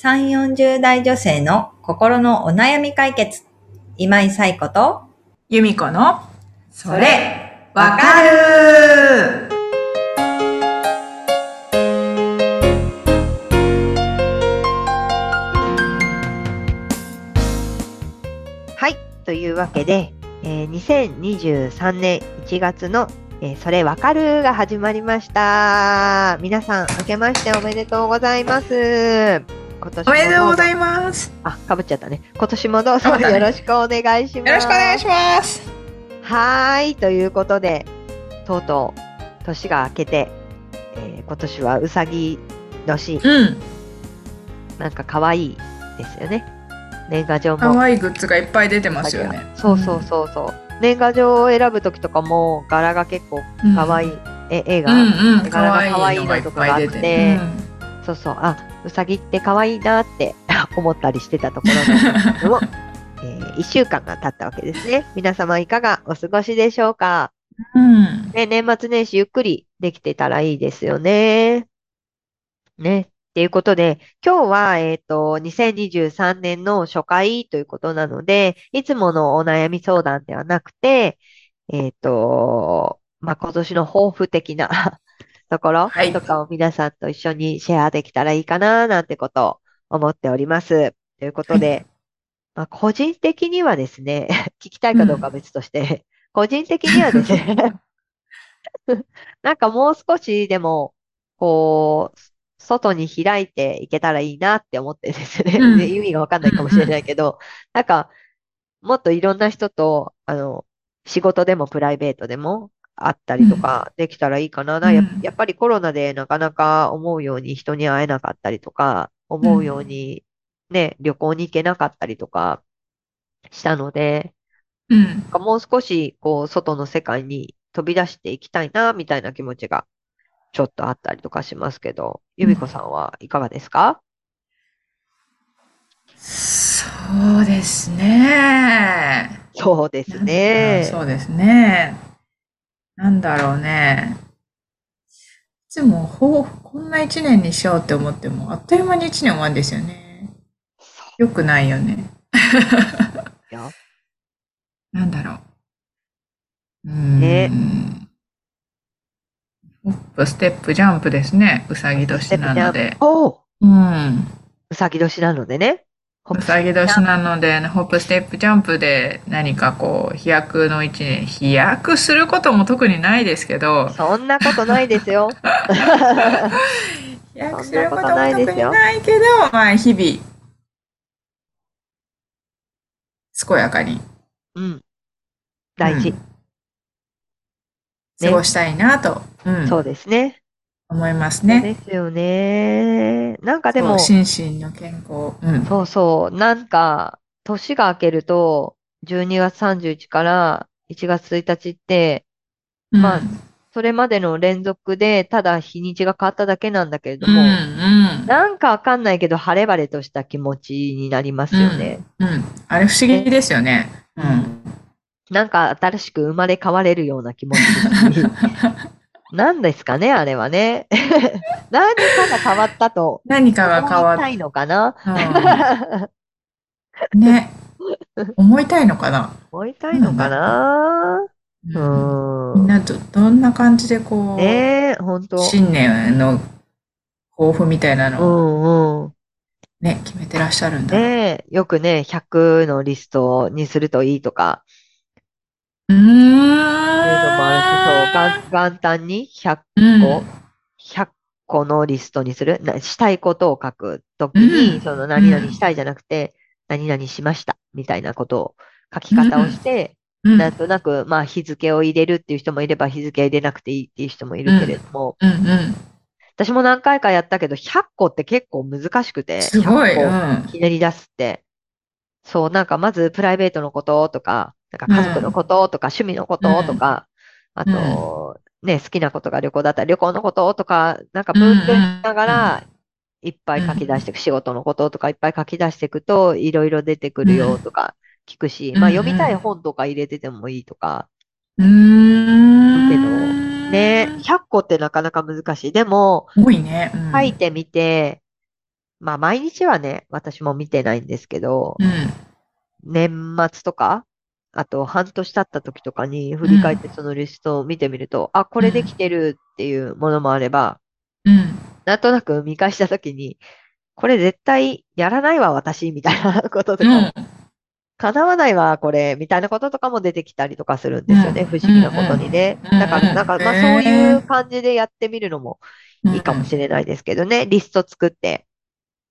3、40代女性の心のお悩み解決。今井冴子と、由美子の、それ、わかるはい。というわけで、えー2023年1月の、えーそれわかるが始まりました。皆さん、明けましておめでとうございます。今年おめでとうございいます。あ、かぶっちゃったね。今年もどうぞよろしくお願いします。よろしくお願いします。はーい。ということで、とうとう年が明けて、えー今年はうさぎ年、うん。なんか可愛いですよね。年賀状も可愛いグッズがいっぱい出てますよね。そうそうそうそう。年賀状を選ぶときとかも柄が結構うん。可愛い、え絵が、うんうん。柄が可愛いのとかがあってぱい出て。そうそう、あ、うさぎって可愛いなって 思ったりしてたところなんですけども、え1週間が経ったわけですね。皆様いかがお過ごしでしょうか、うん。ね、年末年始ゆっくりできてたらいいですよね。ね。っていうことで、今日は、えっと、2023年の初回ということなので、いつものお悩み相談ではなくて、えっと、まあ、今年の抱負的なところはい。とかを皆さんと一緒にシェアできたらいいかな、なんてことを思っております。ということで、まあ、個人的にはですね、聞きたいかどうかは別として、個人的にはですね、なんかもう少しでも、こう、外に開いていけたらいいなって思ってですね、うん。意味がわかんないかもしれないけど、なんか、もっといろんな人と、あの、仕事でもプライベートでも会ったりとかできたらいいかな。うんやっぱりコロナでなかなか思うように人に会えなかったりとか、思うようにね、旅行に行けなかったりとかしたので、うん。もう少し、こう、外の世界に飛び出していきたいな、みたいな気持ちが、ちょっとあったりとかしますけど、由美子さんはいかがですか？そうですね。そうですうんね。そうですね。なんだろうね。いつも、ほう、こんな一年にしようって思っても、あっという間に一年終わるんですよね。よくないよね。いやなんだろう。うーん。ねホップ、ステップ、ジャンプですね。うさぎ年なので。おううん。うさぎ年なのでね。うさぎ年なので、ホップ、ステップ、ジャンプで何かこう、飛躍の一年、飛躍することも特にないですけど、そんなことないですよ。飛躍することも特にないけど、まあ、日々、健やかに、うん。大事うん。過ごしたいなと、うんそうですね。思いますね。ですよね。なんかでも、心身の健康。うん。そうそう。なんか、年が明けると、12月31日から1月1日って、まあうんそれまでの連続で、ただ日にちが変わっただけなんだけれどうん、も、うん。なんかわかんないけど、晴れ晴れとした気持ちになりますよね。うん。あれ不思議ですよね。うん。なんか新しく生まれ変われるような気持ち 何ですかね、あれはね。何かが変わったと何かが変わった思いいのかな。うんね。思いたいのかな思いたいのかな。うみんーん。など、どんな感じでこう、ねえ、ほんと。新年の抱負みたいなうのをんうん。ね、決めてらっしゃるんだ。ねえ、よくね、100のリストにするといいとか、うーん。いうのもあるし、そう、元元旦に100うん個、100個のリストにする？なしたいことを書くときに、うんその何々したいじゃなくて、何々しました、みたいなことを書き方をして、うん。なんとなく、まあ日付を入れるっていう人もいれば、日付入れなくていいっていう人もいるけれども、うんうん。私も何回かやったけど、100個って結構難しくて、すごい。100う個ひねり出すって。そう、なんかまずプライベートのこととか、なんか家族のこととか、趣味のこととか、あと、ね、好きなことが旅行だったら旅行のこととか、なんか分類しながら、いっぱい書き出していく、仕事のこととかいっぱい書き出していくと、いろいろ出てくるよとか聞くし、うんまあ読みたい本とか入れててもいいとか、ん。うーん。けどね、100個ってなかなか難しい。でも、多いね。うん書いてみて、まあ毎日はね、私も見てないんですけど、うん。年末とか、あと半年経った時とかに振り返ってそのリストを見てみると、あ、これできてるっていうものもあれば、うん。なんとなく見返した時に、これ絶対やらないわ、私、みたいなこととかもうん。叶わないわ、これ、みたいなこととかも出てきたりとかするんですよね。うん不思議なことにね。うんだから、なんか、まあそういう感じでやってみるのもいいかもしれないですけどね。リスト作って、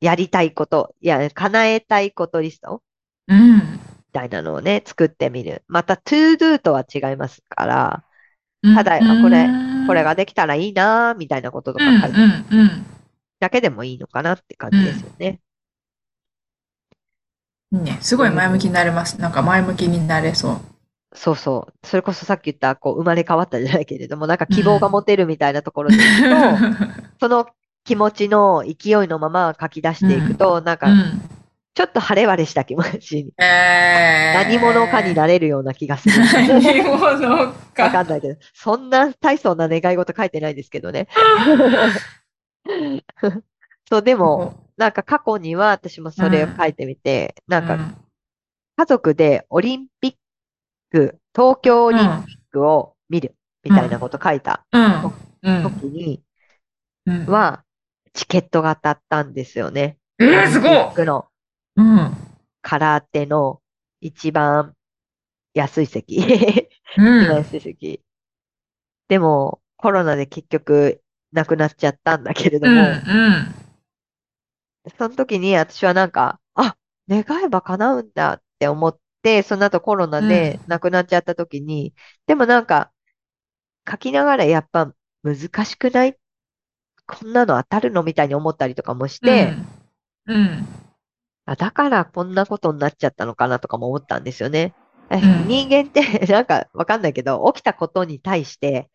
やりたいこと、いや、叶えたいことリストうん。みたいなのをね、作ってみる。また、to do とは違いますから、うん。ただあこれうんこれができたらいいなーみたいなこととかうん、書いてうん、うん。だけでもいいのかなって感じですよね。いいね。すごい前向きになれます。なんか前向きになれそう。そうそう。それこそさっき言った、こう、生まれ変わったじゃないけれども、なんか希望が持てるみたいなところで言うと、その気持ちの勢いのまま書き出していくと、なんか、うん。ちょっと晴れ晴れした気持ちに、えー、何者かになれるような気がする。何者わかか。んないけど、そんな大層な願い事書いてないですけどね。そう、でも、なんか過去には私もそれを書いてみて、なんか家族でオリンピック、東京オリンピックを見るみたいなこと書いたうん。うん。時にうん。は、チケットが当たったんですよね。えー、すごいうん。空手の一番安い席。うん。一番安い席。でも、コロナで結局なくなっちゃったんだけれどうん。も、うん。その時に私はなんか、あ、願えば叶うんだって思って、その後コロナで亡くなっちゃった時に、でもなんか、書きながらやっぱ難しくない？こんなの当たるの？みたいに思ったりとかもして、うん。あだからこんなことになっちゃったのかなとかも思ったんですよね。えうん人間って なんかわかんないけど、起きたことに対して、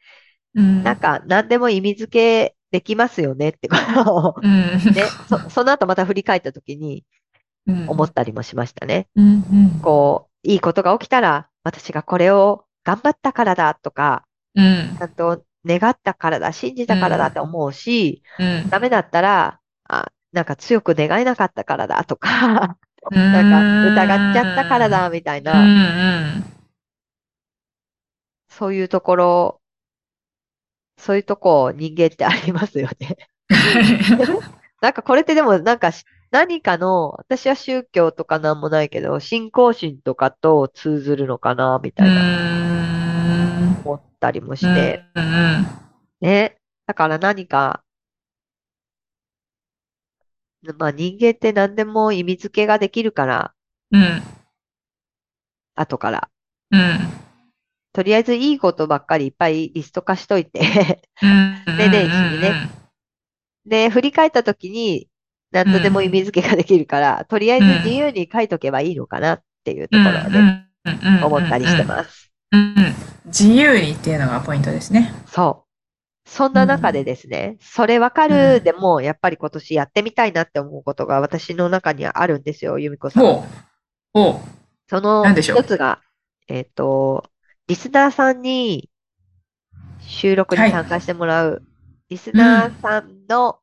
うん。なんか何でも意味付けできますよねってことを、うん。ね、そ、その後また振り返った時にうん。思ったりもしましたね。うん。うん。こう、いいことが起きたら、私がこれを頑張ったからだとか、うんち。ゃんと願ったからだ、信じたからだって思うし、うん。ダメだったら、あ、なんか強く願えなかったからだとか、うん なんか疑っちゃったからだみたいうん。な、うん。そういうところ、そういうとこ人間ってありますよね。なんかこれってでもなんかし何かの、私は宗教とかなんもないけど、信仰心とかと通ずるのかな、みたいな思ったりもして、うん。ね。だから何か、まあ人間って何でも意味付けができるから、うん。後から。うん。とりあえずいいことばっかりいっぱいリスト化しといてうん。で年始にね。で、振り返った時に何とでも意味付けができるから、とりあえず自由に書いとけばいいのかなっていうところで思ったりしてます。す。うん。自由にっていうのがポイントですね。そう。そんな中でですね、それわかうんるでも、やっぱり今年やってみたいなって思うことが私の中にはあるんですよ、由美子さん。ほう。ほう。その一つが、えっと、リスナーさんに収録にはい参加してもらう、リスナーさんの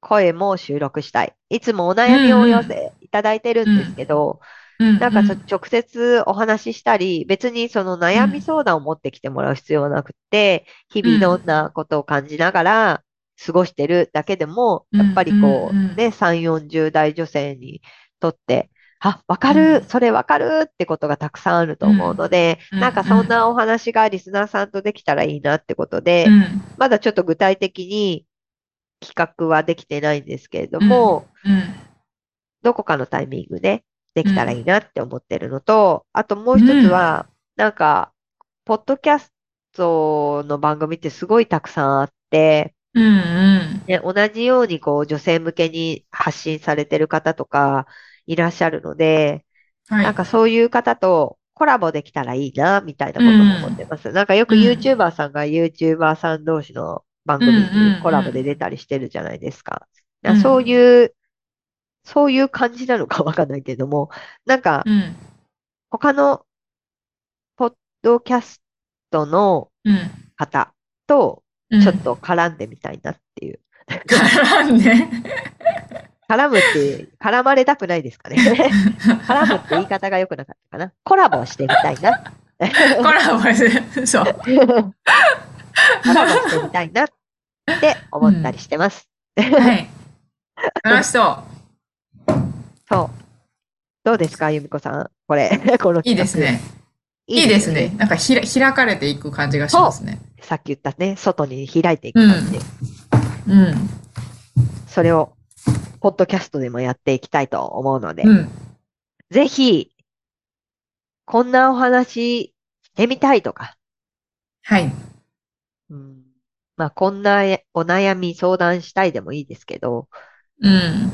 声も収録したい。いつもお悩みをお寄せいただいてるんですけど、うん。なんかちょ直接お話ししたり、別にその悩み相談を持ってきてもらう必要はなくて、日々どんなことを感じながら過ごしてるだけでも、うんやっぱりこう、うんうんね、3、40代女性にとって、あ、わかうるん、それわかるってことがたくさんあると思うので、うん。なんかそんなお話がリスナーさんとできたらいいなってことでう、ん。まだちょっと具体的に企画はできてないんですけれども、うん。どこかのタイミングでできたらいいなって思ってるのと、あともう一つは、なんか、ポッドキャストの番組ってすごいたくさんあって、うん。うん。ね、同じようにこう女性向けに発信されてる方とかいらっしゃるので、はい。なんかそういう方とコラボできたらいいな、みたいなことも思ってます。なんかよくうん YouTuber さんが YouTuber さん同士の番組うんうんうんにコラボで出たりしてるじゃないですか。だうんからそういう、そういう感じなのかわかんないけども、なんかうん。他のポッドキャストのうん。方とうんちょっと絡んでみたいなっていう。絡んで？絡むって、絡まれたくないですかね。絡むって言い方が良くなかったかな。コラボしてみたいな。コラボして、そう。コラボしてみたいなって思ったりしてます。はい。楽しそう。そう。どうですか、ゆみこさん？これ、このいいですね。いいですね。。なんかひら開かれていく感じがしますね。さっき言ったね、外に開いていく感じ。うん。それを、ポッドキャストでもやっていきたいと思うので、うん。ぜひ、こんなお話してみたいとか、はい。うん、まあ、こんなお悩み相談したいでもいいですけど、うん。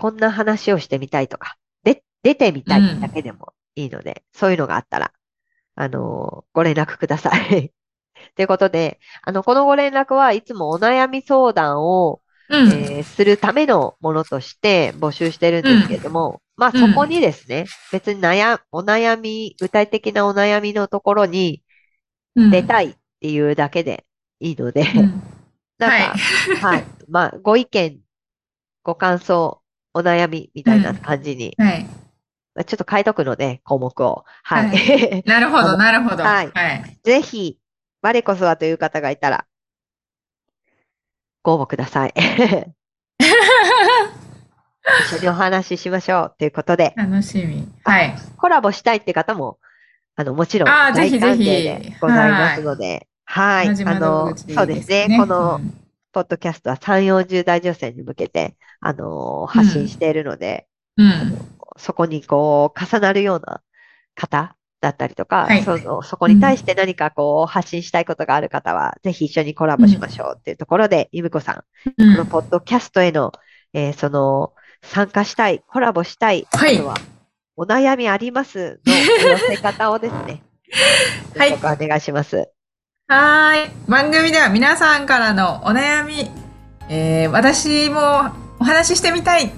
こんな話をしてみたいとか、で、出てみたいだけでもいいので、そういうのがあったら、あのご連絡ください。ということで、あの、このご連絡はいつもお悩み相談を、うん。えーするためのものとして募集してるんですけれども、まあ、うん。そこにですね、別に悩、お悩み、具体的なお悩みのところにうん。出たいっていうだけでいいので、うん。なんか、はい。まあ、ご意見、ご感想、お悩みみたいな感じに、はい。まあちょっと変えとくので、項目を。はい。なるほど、なるほど。ははいい。ぜひ、我こそはという方がいたら、ご応募ください。一緒にお話ししましょうということで、楽しみ。はい。コラボしたいって方も、あの、もちろん、あーぜひ大歓迎ぜひでございますので、はい。同じあの、そうですね。この、うんポッドキャストは3、40代女性に向けて、あのー発信しているので、うん。そこにこう、重なるような方だったりとか、はい。その、そこに対して何かこう、発信したいことがある方は、ぜひ一緒にコラボしましょうっていうところで、ゆみこさん、うこのんポッドキャストへの、えーその、参加したい、コラボしたい、はい。あとは、お悩みありますのお寄せ方をですね、はい。お願いします。はーい。番組では皆さんからのお悩み、えー私もお話ししてみたい、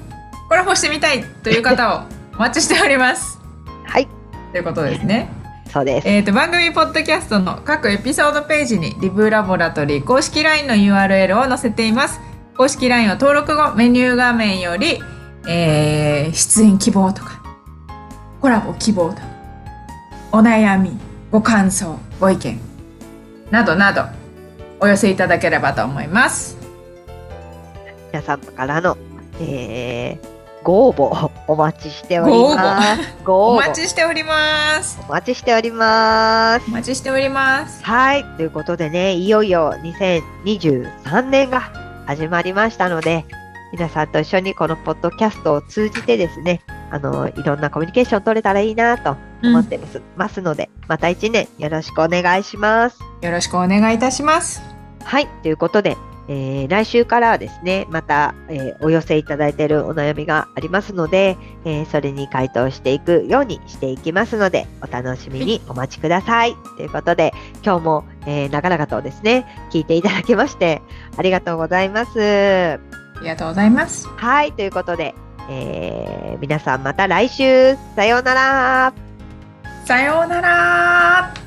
コラボしてみたいという方を お待ちしております。はい、ということですね。そうです。えー、と番組ポッドキャストの各エピソードページにリブラボラトリー公式 LINE の URL を載せています公式 LINE を登録後メニュー画面より、えー出演希望とかコラボ希望とかお悩みご感想ご意見などなどお寄せいただければと思います皆様からの、えーご応募お待ちしております。お待ちしておりますお待ちしておりますお。待ちしておりますはい。ということでね、いよいよ2023年が始まりましたので、皆さんと一緒にこのポッドキャストを通じてですね、あの、いろんなコミュニケーション取れたらいいなと思ってます,、ますので、また一年よろしくお願いします。よろしくお願いいたしますはい。ということで、えー来週からはですね、また、えーお寄せいただいているお悩みがありますので、えーそれに回答していくようにしていきますので、お楽しみにお待ちください。ということで、今日も、えー長々とですね、聞いていただきまして、ありがとうございます。ありがとうございますはい。ということで、えー、皆さんまた来週。さようなら。さようなら。